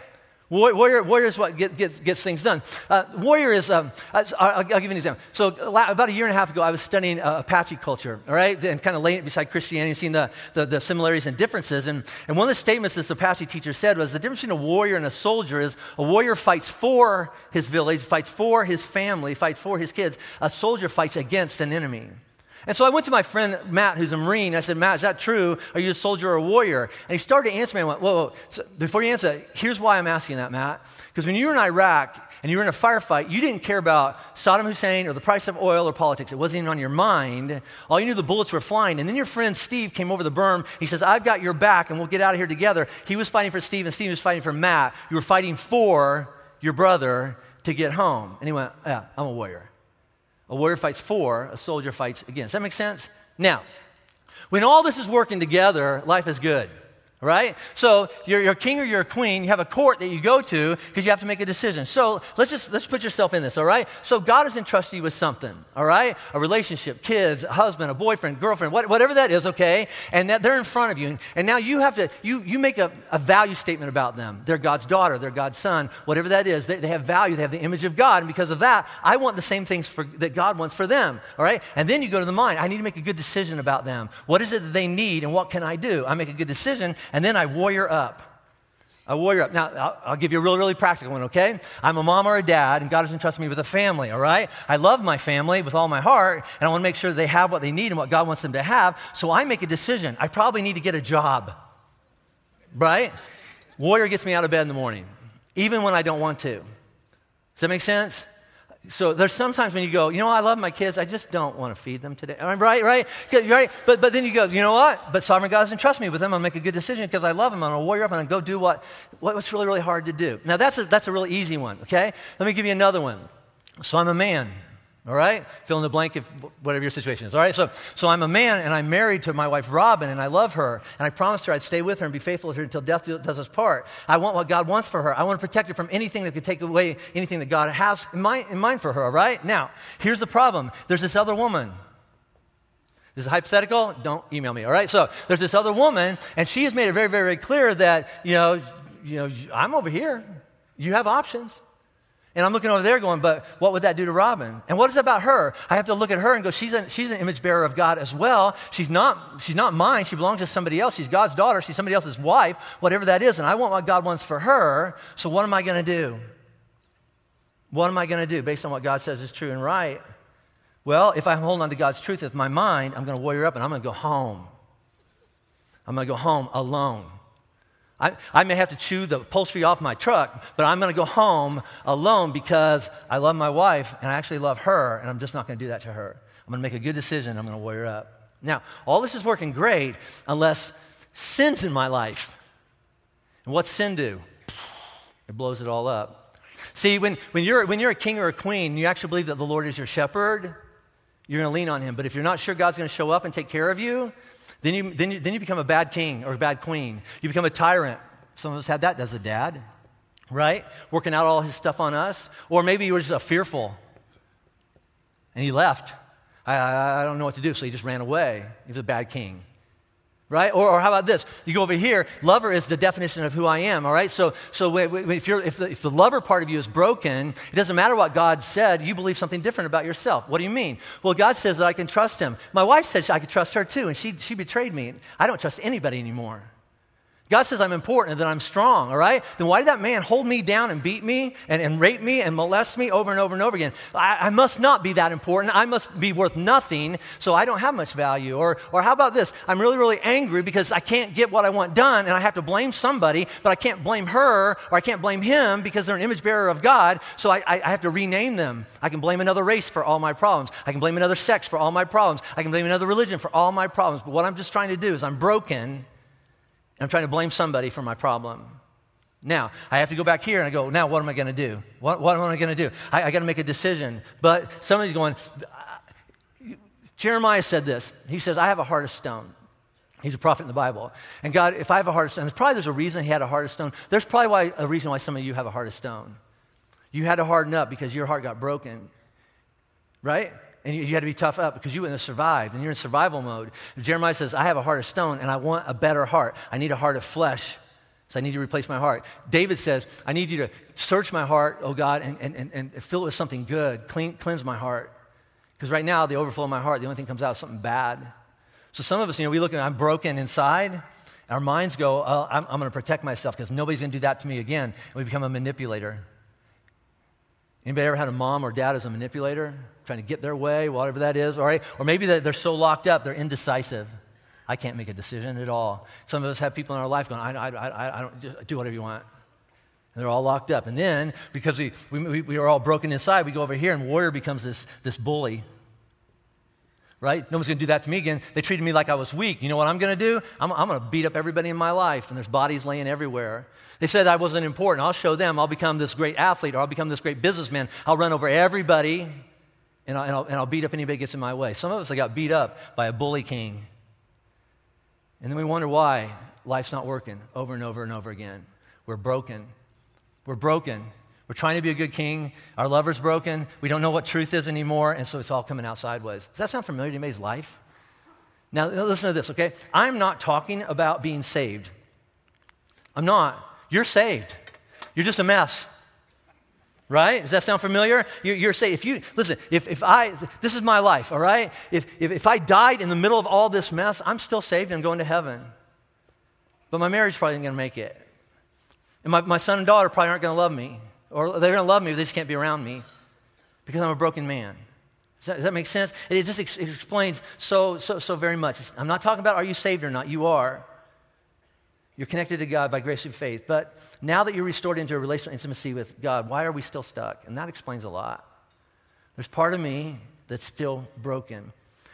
Warrior, warrior is what get, gets, gets things done. Uh, warrior is, um, I'll, I'll, give you an example. So, about a year and a half ago, I was studying uh, Apache culture, all right, and kind of laying it beside Christianity seeing the, the, the, similarities and differences. And, and one of the statements this Apache teacher said was the difference between a warrior and a soldier is a warrior fights for his village, fights for his family, fights for his kids. A soldier fights against an enemy. And so I went to my friend Matt, who's a Marine. I said, Matt, is that true? Are you a soldier or a warrior? And he started to answer me. I went, whoa, whoa. So before you answer, here's why I'm asking that, Matt. Because when you were in Iraq and you were in a firefight, you didn't care about Saddam Hussein or the price of oil or politics. It wasn't even on your mind. All you knew the bullets were flying. And then your friend Steve came over the berm. He says, I've got your back and we'll get out of here together. He was fighting for Steve and Steve was fighting for Matt. You were fighting for your brother to get home. And he went, Yeah, I'm a warrior. A warrior fights for, a soldier fights against. Does that make sense? Now, when all this is working together, life is good right? So you're, you're a king or you're a queen. You have a court that you go to because you have to make a decision. So let's just let's put yourself in this, all right? So God has entrusted you with something, all right? A relationship, kids, a husband, a boyfriend, girlfriend, what, whatever that is, okay? And that they're in front of you, and now you have to you you make a, a value statement about them. They're God's daughter, they're God's son, whatever that is. They, they have value. They have the image of God, and because of that, I want the same things for, that God wants for them, all right? And then you go to the mind. I need to make a good decision about them. What is it that they need, and what can I do? I make a good decision and then I warrior up. I warrior up. Now, I'll, I'll, give you a really, really practical one, okay? I'm a mom or a dad, and God has entrusted me with a family, all right? I love my family with all my heart, and I want to make sure they have what they need and what God wants them to have. So I make a decision. I probably need to get a job, right? Warrior gets me out of bed in the morning, even when I don't want to. Does that make sense? So there's sometimes when you go, you know, I love my kids, I just don't want to feed them today. Right, right, right. But but then you go, you know what? But sovereign God doesn't trust me with them. I'll make a good decision because I love them. I'm gonna warrior up and i go do what what's really really hard to do. Now that's a, that's a really easy one. Okay, let me give you another one. So I'm a man. All right? Fill in the blank if whatever your situation is. All right? So, so I'm a man and I'm married to my wife Robin and I love her and I promised her I'd stay with her and be faithful to her until death does us part. I want what God wants for her. I want to protect her from anything that could take away anything that God has in mind, in mind for her. All right? Now, here's the problem there's this other woman. This is hypothetical. Don't email me. All right? So there's this other woman and she has made it very, very, very clear that, you know, you know, I'm over here. You have options. And I'm looking over there going, but what would that do to Robin? And what is about her? I have to look at her and go, she's an, she's an image bearer of God as well. She's not, she's not mine. She belongs to somebody else. She's God's daughter. She's somebody else's wife, whatever that is. And I want what God wants for her. So what am I going to do? What am I going to do based on what God says is true and right? Well, if I hold on to God's truth with my mind, I'm going to warrior up and I'm going to go home. I'm going to go home alone. I, I may have to chew the upholstery off my truck, but I'm going to go home alone because I love my wife and I actually love her, and I'm just not going to do that to her. I'm going to make a good decision. I'm going to warrior up. Now, all this is working great unless sin's in my life. And what's sin do? It blows it all up. See, when, when, you're, when you're a king or a queen, you actually believe that the Lord is your shepherd, you're going to lean on him. But if you're not sure God's going to show up and take care of you, then you, then, you, then you become a bad king or a bad queen. You become a tyrant. Some of us had that as a dad. right? Working out all his stuff on us. Or maybe you were just a fearful and he left. I, I, I, don't know what to do, so he just ran away. He was a bad king. Right? Or, or how about this? You go over here, lover is the definition of who I am, all right? So, so if, you're, if, the, if the lover part of you is broken, it doesn't matter what God said, you believe something different about yourself. What do you mean? Well, God says that I can trust him. My wife said I could trust her too, and she, she betrayed me. I don't trust anybody anymore. God says I'm important and that I'm strong, all right? Then why did that man hold me down and beat me and, and rape me and molest me over and over and over again? I, I, must not be that important. I must be worth nothing, so I don't have much value. Or, or how about this? I'm really, really angry because I can't get what I want done and I have to blame somebody, but I can't blame her or I can't blame him because they're an image bearer of God, so I, I, I have to rename them. I can blame another race for all my problems. I can blame another sex for all my problems. I can blame another religion for all my problems. But what I'm just trying to do is I'm broken I'm trying to blame somebody for my problem. Now, I have to go back here and I go, now what am I going to do? What, what, am I going to do? I, I got to make a decision. But somebody's going, Jeremiah said this. He says, I have a heart of stone. He's a prophet in the Bible. And God, if I have a heart of stone, there's probably there's a reason he had a heart of stone. There's probably why, a reason why some of you have a heart of stone. You had to harden up because your heart got broken. Right? And you, you had to be tough up because you wouldn't have survived, and you're in survival mode. Jeremiah says, I have a heart of stone, and I want a better heart. I need a heart of flesh. So I need to replace my heart. David says, I need you to search my heart, oh God, and, and, and, and fill it with something good. Clean, cleanse my heart. Because right now, the overflow of my heart, the only thing comes out is something bad. So some of us, you know, we look at, I'm broken inside. Our minds go, oh, I'm, I'm going to protect myself because nobody's going to do that to me again. And we become a manipulator. Anybody ever had a mom or dad as a manipulator, trying to get their way, whatever that is, all right? Or maybe they're so locked up, they're indecisive. I can't make a decision at all. Some of us have people in our life going, I, I, I, I don't, do whatever you want. And they're all locked up. And then, because we, we, we are all broken inside, we go over here and warrior becomes this, this bully. Right? No one's going to do that to me again. They treated me like I was weak. You know what I'm going to do? I'm, I'm going to beat up everybody in my life, and there's bodies laying everywhere. They said I wasn't important. I'll show them. I'll become this great athlete or I'll become this great businessman. I'll run over everybody and I'll, and I'll, and I'll beat up anybody that gets in my way. Some of us, I got beat up by a bully king. And then we wonder why life's not working over and over and over again. We're broken. We're broken. We're trying to be a good king. Our lover's broken. We don't know what truth is anymore. And so it's all coming out sideways. Does that sound familiar to anybody's life? Now, listen to this, okay? I'm not talking about being saved. I'm not. You're saved. You're just a mess. Right? Does that sound familiar? You're, you're saved. If you, listen, if, if I, this is my life, all right? If, if, if I died in the middle of all this mess, I'm still saved and I'm going to heaven. But my marriage probably isn't going to make it. And my, my son and daughter probably aren't going to love me. Or they're going to love me, but they just can't be around me because I'm a broken man. Does that, does that make sense? It just ex- explains so, so, so very much. I'm not talking about are you saved or not. You are. You're connected to God by grace through faith. But now that you're restored into a relational intimacy with God, why are we still stuck? And that explains a lot. There's part of me that's still broken.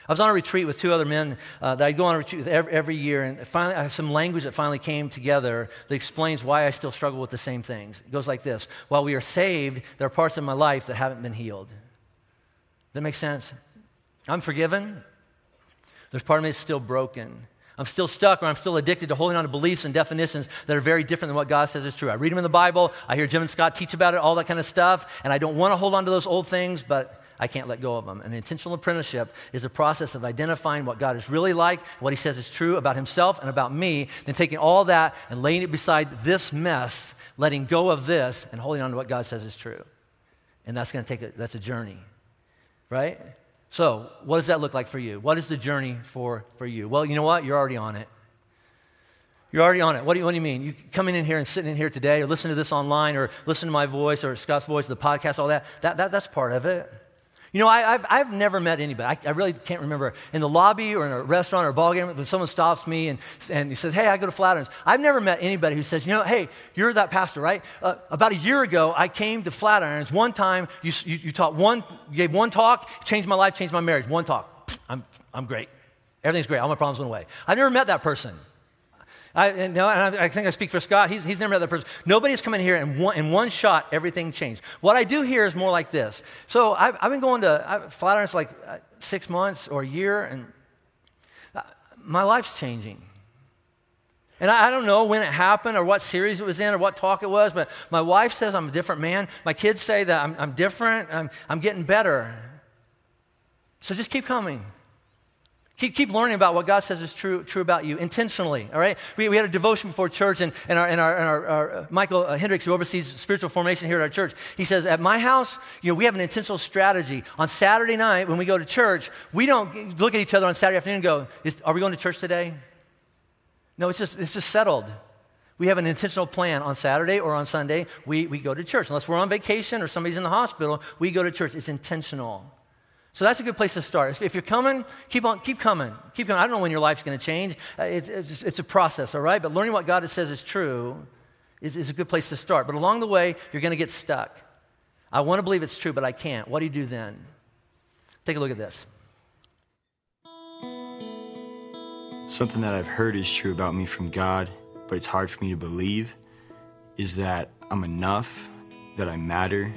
I was on a retreat with two other men uh, that I go on a retreat with every, every, year, and finally, I have some language that finally came together that explains why I still struggle with the same things. It goes like this While we are saved, there are parts of my life that haven't been healed. That makes sense? I'm forgiven. There's part of me that's still broken. I'm still stuck or I'm still addicted to holding on to beliefs and definitions that are very different than what God says is true. I read them in the Bible, I hear Jim and Scott teach about it, all that kind of stuff, and I don't want to hold on to those old things, but I can't let go of them. And the intentional apprenticeship is a process of identifying what God is really like, what He says is true about Himself and about me, then taking all that and laying it beside this mess, letting go of this, and holding on to what God says is true. And that's going to take a, that's a journey, right? So, what does that look like for you? What is the journey for, for you? Well, you know what? You're already on it. You're already on it. What do, you, what do you mean? You coming in here and sitting in here today, or listening to this online, or listen to my voice, or Scott's voice, the podcast, all that, that, that that's part of it. You know, I, have I've never met anybody. I, I, really can't remember in the lobby or in a restaurant or a ball game when someone stops me and, and he says, Hey, I go to Flatirons. I've never met anybody who says, You know, hey, you're that pastor, right? Uh, about a year ago, I came to Flatirons. One time, you, you, you, taught one, you gave one talk, changed my life, changed my marriage. One talk. I'm, I'm great. Everything's great. All my problems went away. I've never met that person. I, and, and I, think I speak for Scott. He's, he's never met that person. Nobody's come in here and one, in one shot, everything changed. What I do here is more like this. So I've, I've been going to Flatirons like uh, six months or a year, and uh, my life's changing. And I, I don't know when it happened or what series it was in or what talk it was, but my wife says I'm a different man. My kids say that I'm, I'm different. I'm, I'm getting better. So just keep coming. Keep, keep learning about what God says is true, true about you intentionally, all right? We, we had a devotion before church, and, and, our, and, our, and our, our uh, Michael uh, Hendricks, who oversees spiritual formation here at our church, he says, At my house, you know, we have an intentional strategy. On Saturday night, when we go to church, we don't look at each other on Saturday afternoon and go, Are we going to church today? No, it's just, it's just settled. We have an intentional plan on Saturday or on Sunday, we, we go to church. Unless we're on vacation or somebody's in the hospital, we go to church. It's intentional. So that's a good place to start. If you're coming, keep on, keep coming, keep coming. I don't know when your life's going to change. Uh, it's, it's, it's, a process, all right. But learning what God says is true is, is a good place to start. But along the way, you're going to get stuck. I want to believe it's true, but I can't. What do you do then? Take a look at this. Something that I've heard is true about me from God, but it's hard for me to believe, is that I'm enough, that I matter.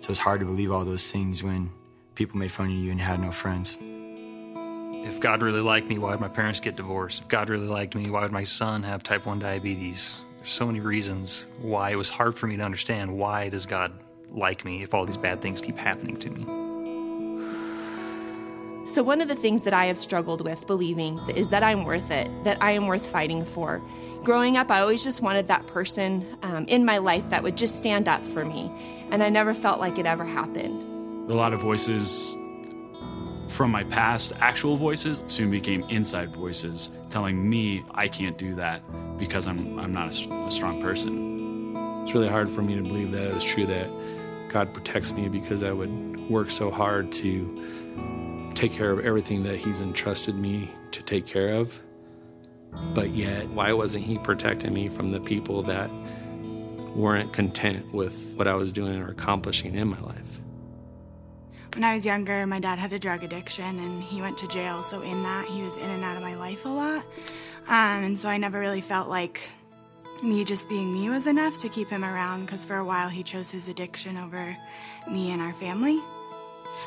So it's hard to believe all those things when people made fun of you and had no friends. If God really liked me, why would my parents get divorced? If God really liked me, why would my son have type 1 diabetes? There's so many reasons why it was hard for me to understand why does God like me if all these bad things keep happening to me. So, one of the things that I have struggled with believing is that I'm worth it, that I am worth fighting for. Growing up, I always just wanted that person um, in my life that would just stand up for me, and I never felt like it ever happened. A lot of voices from my past, actual voices, soon became inside voices telling me I can't do that because I'm, I'm not a, a strong person. It's really hard for me to believe that it was true that God protects me because I would work so hard to take care of everything that He's entrusted me to take care of. But yet, why wasn't He protecting me from the people that weren't content with what I was doing or accomplishing in my life? When I was younger, my dad had a drug addiction and he went to jail. So, in that, he was in and out of my life a lot. Um, and so, I never really felt like me just being me was enough to keep him around because for a while he chose his addiction over me and our family.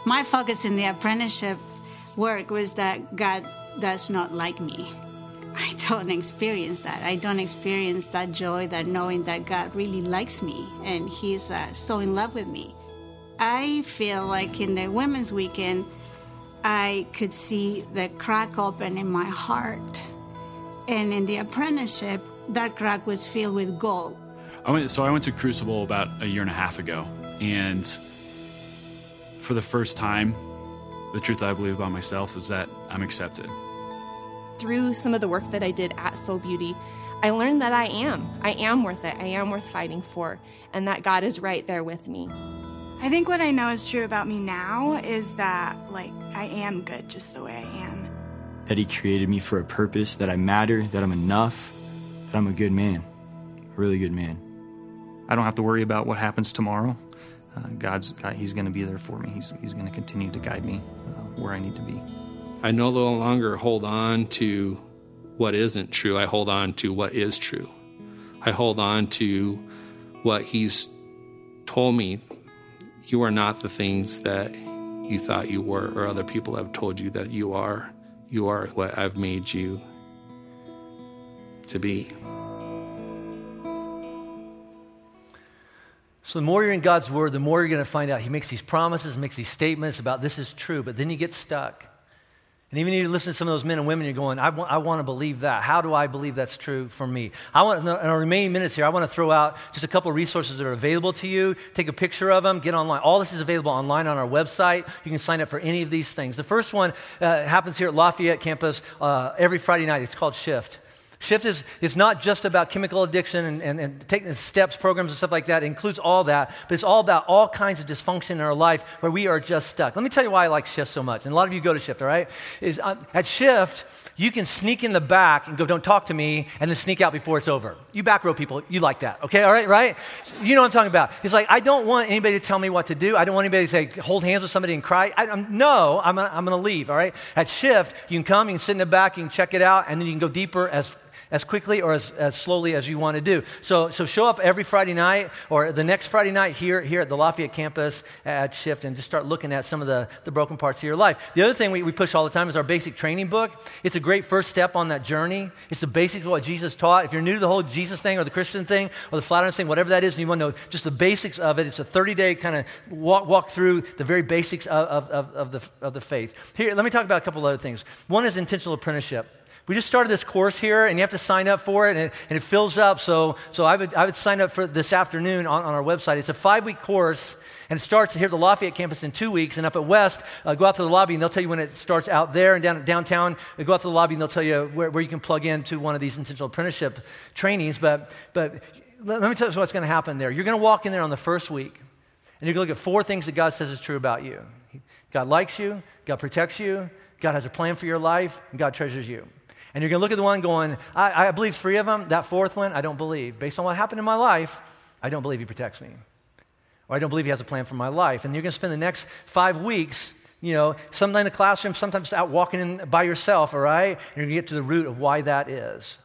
My focus in the apprenticeship work was that God does not like me. I don't experience that. I don't experience that joy, that knowing that God really likes me and He's uh, so in love with me. I feel like in the Women's Weekend, I could see the crack open in my heart. And in the apprenticeship, that crack was filled with gold. I went, so I went to Crucible about a year and a half ago, and for the first time, the truth I believe about myself is that I'm accepted. Through some of the work that I did at Soul Beauty, I learned that I am. I am worth it. I am worth fighting for, and that God is right there with me. I think what I know is true about me now is that, like, I am good just the way I am. That He created me for a purpose, that I matter, that I'm enough, that I'm a good man, a really good man. I don't have to worry about what happens tomorrow. Uh, God's God, He's going to be there for me. He's, he's going to continue to guide me uh, where I need to be. I no longer hold on to what isn't true. I hold on to what is true. I hold on to what He's told me you are not the things that you thought you were, or other people have told you that you are. You are what I've made you to be. So, the more you're in God's Word, the more you're going to find out He makes these promises, makes these statements about this is true, but then you get stuck. And even if you listen to some of those men and women, you're going, I want, I want to believe that. How do I believe that's true for me? I want, in our remaining minutes here, I want to throw out just a couple resources that are available to you. Take a picture of them, get online. All this is available online on our website. You can sign up for any of these things. The first one uh, happens here at Lafayette campus uh, every Friday night. It's called Shift. Shift is, is not just about chemical addiction and, and, and taking steps programs and stuff like that. It includes all that, but it's all about all kinds of dysfunction in our life where we are just stuck. Let me tell you why I like Shift so much. And a lot of you go to Shift, all right? Is uh, at Shift, you can sneak in the back and go, don't talk to me, and then sneak out before it's over. You back row people, you like that, okay? All right, right? You know what I'm talking about. It's like, I don't want anybody to tell me what to do. I don't want anybody to say, hold hands with somebody and cry. I, I'm, no, I'm, I'm going to leave, all right? At Shift, you can come, you can sit in the back, you can check it out, and then you can go deeper as as quickly or as, as slowly as you want to do. So, so show up every Friday night or the next Friday night here, here at the Lafayette campus at Shift and just start looking at some of the, the broken parts of your life. The other thing we, we push all the time is our basic training book. It's a great first step on that journey. It's the basics of what Jesus taught. If you're new to the whole Jesus thing or the Christian thing or the flat thing, whatever that is, and you want to know just the basics of it, it's a 30 day kind of walk, walk through the very basics of, of, of, of, the, of the faith. Here, let me talk about a couple other things. One is intentional apprenticeship. We just started this course here, and you have to sign up for it, and it, and it fills up. So, so I, would, I would sign up for this afternoon on, on our website. It's a five week course, and it starts here at the Lafayette campus in two weeks. And up at West, uh, go out to the lobby, and they'll tell you when it starts out there. And down downtown, uh, go out to the lobby, and they'll tell you where, where you can plug into one of these intentional apprenticeship trainings. But, but let me tell you what's going to happen there. You're going to walk in there on the first week, and you're going to look at four things that God says is true about you God likes you, God protects you, God has a plan for your life, and God treasures you. And you're going to look at the one going, I, I believe three of them. That fourth one, I don't believe. Based on what happened in my life, I don't believe he protects me. Or I don't believe he has a plan for my life. And you're going to spend the next five weeks, you know, sometimes in the classroom, sometimes out walking in by yourself, all right? And you're going to get to the root of why that is.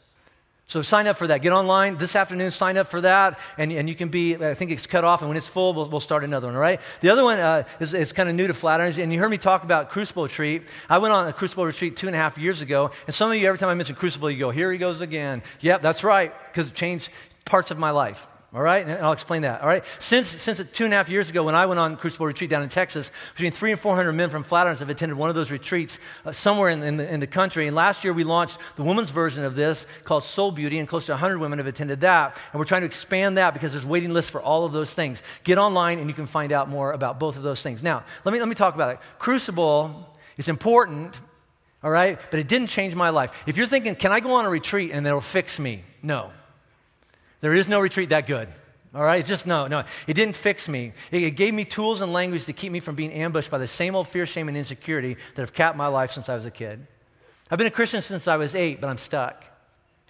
So sign up for that. Get online this afternoon, sign up for that, and, and you can be, I think it's cut off, and when it's full, we'll, we'll start another one, all right? The other one uh, is, is kind of new to Flatirons, and you heard me talk about Crucible Retreat. I went on a Crucible Retreat two and a half years ago, and some of you, every time I mention Crucible, you go, here he goes again. Yep, that's right, because it changed parts of my life. All right? And I'll explain that. All right? Since, since two and a half years ago, when I went on Crucible Retreat down in Texas, between three and 400 men from Flatirons have attended one of those retreats uh, somewhere in, in, the, in the country. And last year, we launched the women's version of this called Soul Beauty, and close to 100 women have attended that. And we're trying to expand that because there's waiting lists for all of those things. Get online, and you can find out more about both of those things. Now, let me, let me talk about it. Crucible is important, all right? But it didn't change my life. If you're thinking, can I go on a retreat and it'll fix me? No. There is no retreat that good. All right? It's just no, no. It didn't fix me. It, gave me tools and language to keep me from being ambushed by the same old fear, shame, and insecurity that have capped my life since I was a kid. I've been a Christian since I was eight, but I'm stuck.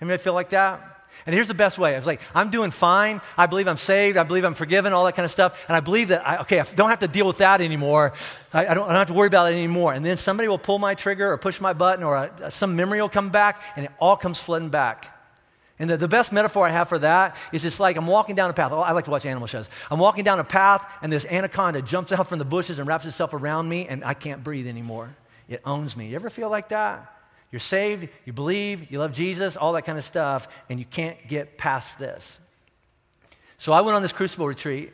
Anybody feel like that? And here's the best way. I was like, I'm doing fine. I believe I'm saved. I believe I'm forgiven, all that kind of stuff. And I believe that, I, okay, I don't have to deal with that anymore. I, I, don't, I, don't, have to worry about it anymore. And then somebody will pull my trigger or push my button or a, some memory will come back and it all comes flooding back. And the, the best metaphor I have for that is it's like I'm walking down a path. Oh, I like to watch animal shows. I'm walking down a path, and this anaconda jumps out from the bushes and wraps itself around me, and I can't breathe anymore. It owns me. You ever feel like that? You're saved, you believe, you love Jesus, all that kind of stuff, and you can't get past this. So I went on this crucible retreat,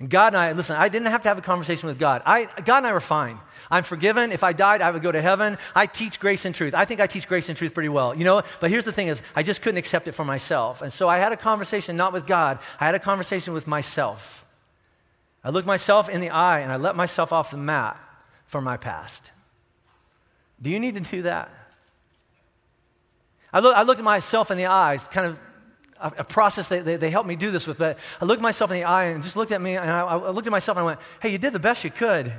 and God and I, listen, I didn't have to have a conversation with God. I, God and I were fine. I'm forgiven. If I died, I would go to heaven. I teach grace and truth. I think I teach grace and truth pretty well, you know? But here's the thing is, I just couldn't accept it for myself. And so I had a conversation not with God, I had a conversation with myself. I looked myself in the eye and I let myself off the mat for my past. Do you need to do that? I, look, I looked at myself in the eyes, kind of a, process they, they, they, helped me do this with, but I looked myself in the eye and just looked at me, and I, I looked at myself and I went, hey, you did the best you could.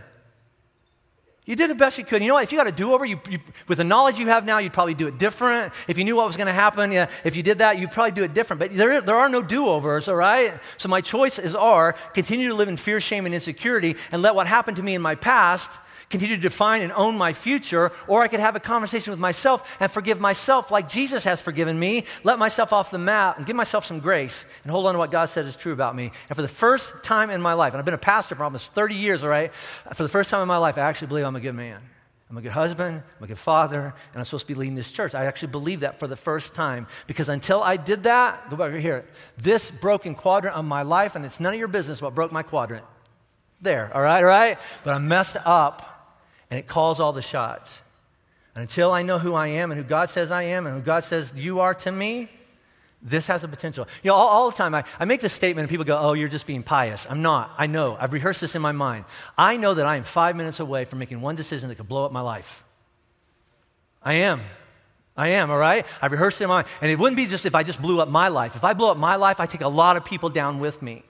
You did the best you could. You know what? If you got a do over, you, you, with the knowledge you have now, you'd probably do it different. If you knew what was going to happen, yeah, if you did that, you'd probably do it different. But there, there are no do overs, all right? So my choices are continue to live in fear, shame, and insecurity and let what happened to me in my past continue to define and own my future, or I could have a conversation with myself and forgive myself like Jesus has forgiven me, let myself off the mat and give myself some grace and hold on to what God said is true about me. And for the first time in my life, and I've been a pastor for almost 30 years, all right, for the first time in my life, I actually believe I'm a good man. I'm a good husband, I'm a good father, and I'm supposed to be leading this church. I actually believe that for the first time because until I did that, go back here, this broken quadrant of my life, and it's none of your business what broke my quadrant. There, all right, all right? But I'm messed up and it calls all the shots. And until I know who I am and who God says I am and who God says you are to me, this has a potential. You know, all, all the time I, I make this statement and people go, oh, you're just being pious. I'm not. I know. I've rehearsed this in my mind. I know that I am five minutes away from making one decision that could blow up my life. I am. I am, all right? I've rehearsed it in my mind. And it wouldn't be just if I just blew up my life. If I blow up my life, I take a lot of people down with me.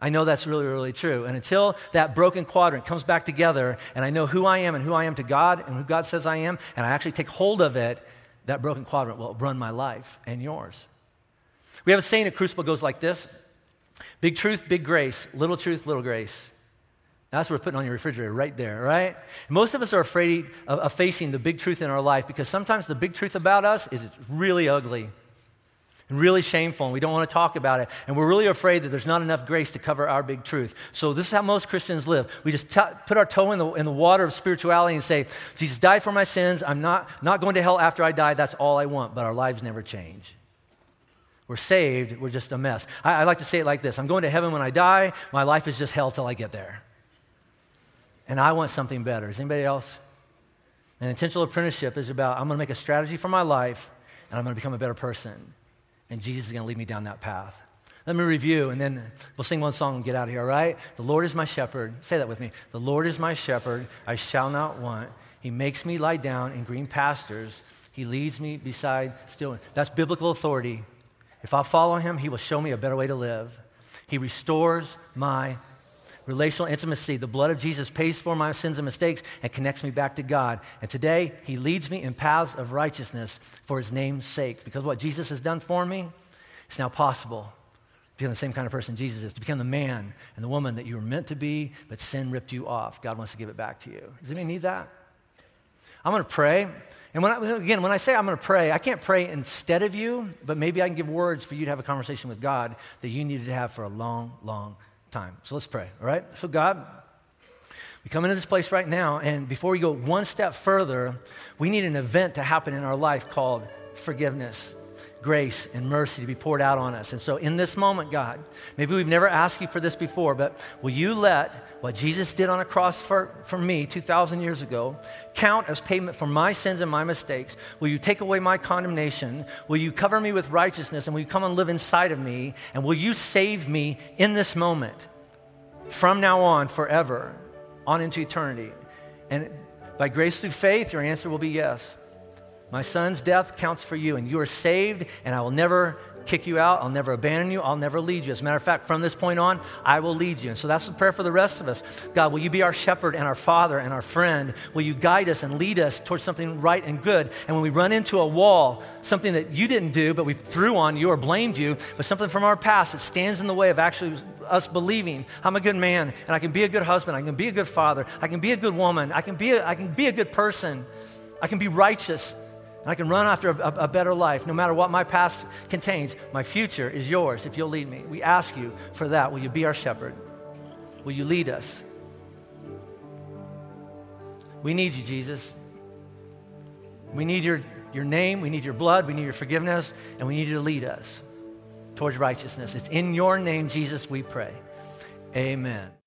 I know that's really, really true. And until that broken quadrant comes back together and I know who I am and who I am to God and who God says I am, and I actually take hold of it, that broken quadrant will run my life and yours. We have a saying at Crucible goes like this Big truth, big grace. Little truth, little grace. That's what we're putting on your refrigerator right there, right? Most of us are afraid of, of facing the big truth in our life because sometimes the big truth about us is it's really ugly and really shameful, and we don't want to talk about it. And we're really afraid that there's not enough grace to cover our big truth. So, this is how most Christians live. We just t- put our toe in the, in the water of spirituality and say, Jesus died for my sins. I'm not, not going to hell after I die. That's all I want. But our lives never change. We're saved, we're just a mess. I, I like to say it like this I'm going to heaven when I die. My life is just hell till I get there. And I want something better. Is anybody else? An intentional apprenticeship is about I'm going to make a strategy for my life and I'm going to become a better person. And Jesus is going to lead me down that path. Let me review, and then we'll sing one song and get out of here, all right? The Lord is my shepherd. Say that with me. The Lord is my shepherd. I shall not want. He makes me lie down in green pastures. He leads me beside still. That's biblical authority. If I follow him, he will show me a better way to live. He restores my relational intimacy. The blood of Jesus pays for my sins and mistakes and connects me back to God. And today, He leads me in paths of righteousness for His name's sake. Because what Jesus has done for me, it's now possible to become the same kind of person Jesus is, to become the man and the woman that you were meant to be, but sin ripped you off. God wants to give it back to you. Does anybody need that? I'm going to pray. And when I, again, when I say I'm going to pray, I can't pray instead of you, but maybe I can give words for you to have a conversation with God that you needed to have for a long, long time. So let's pray, all right? So, God, we come into this place right now, and before we go one step further, we need an event to happen in our life called forgiveness, grace, and mercy to be poured out on us. And so, in this moment, God, maybe we've never asked you for this before, but will you let what Jesus did on a cross for, for me 2,000 years ago count as payment for my sins and my mistakes? Will you take away my condemnation? Will you cover me with righteousness? And will you come and live inside of me? And will you save me in this moment from now on, forever, on into eternity? And by grace through faith, your answer will be yes. My son's death counts for you, and you are saved, and I will never kick you out. I'll never abandon you. I'll never lead you. As a matter of fact, from this point on, I will lead you. And so that's the prayer for the rest of us. God, will you be our shepherd and our father and our friend? Will you guide us and lead us towards something right and good? And when we run into a wall, something that you didn't do, but we threw on you or blamed you, but something from our past that stands in the way of actually us believing I'm a good man and I can be a good husband, I can be a good father, I can be a good woman, I can be a, I can be a good person, I can be righteous. I can run after a, a, better life no matter what my past contains. My future is yours if you'll lead me. We ask you for that. Will you be our shepherd? Will you lead us? We need you, Jesus. We need your, your name, we need your blood, we need your forgiveness, and we need you to lead us towards righteousness. It's in your name, Jesus, we pray. Amen.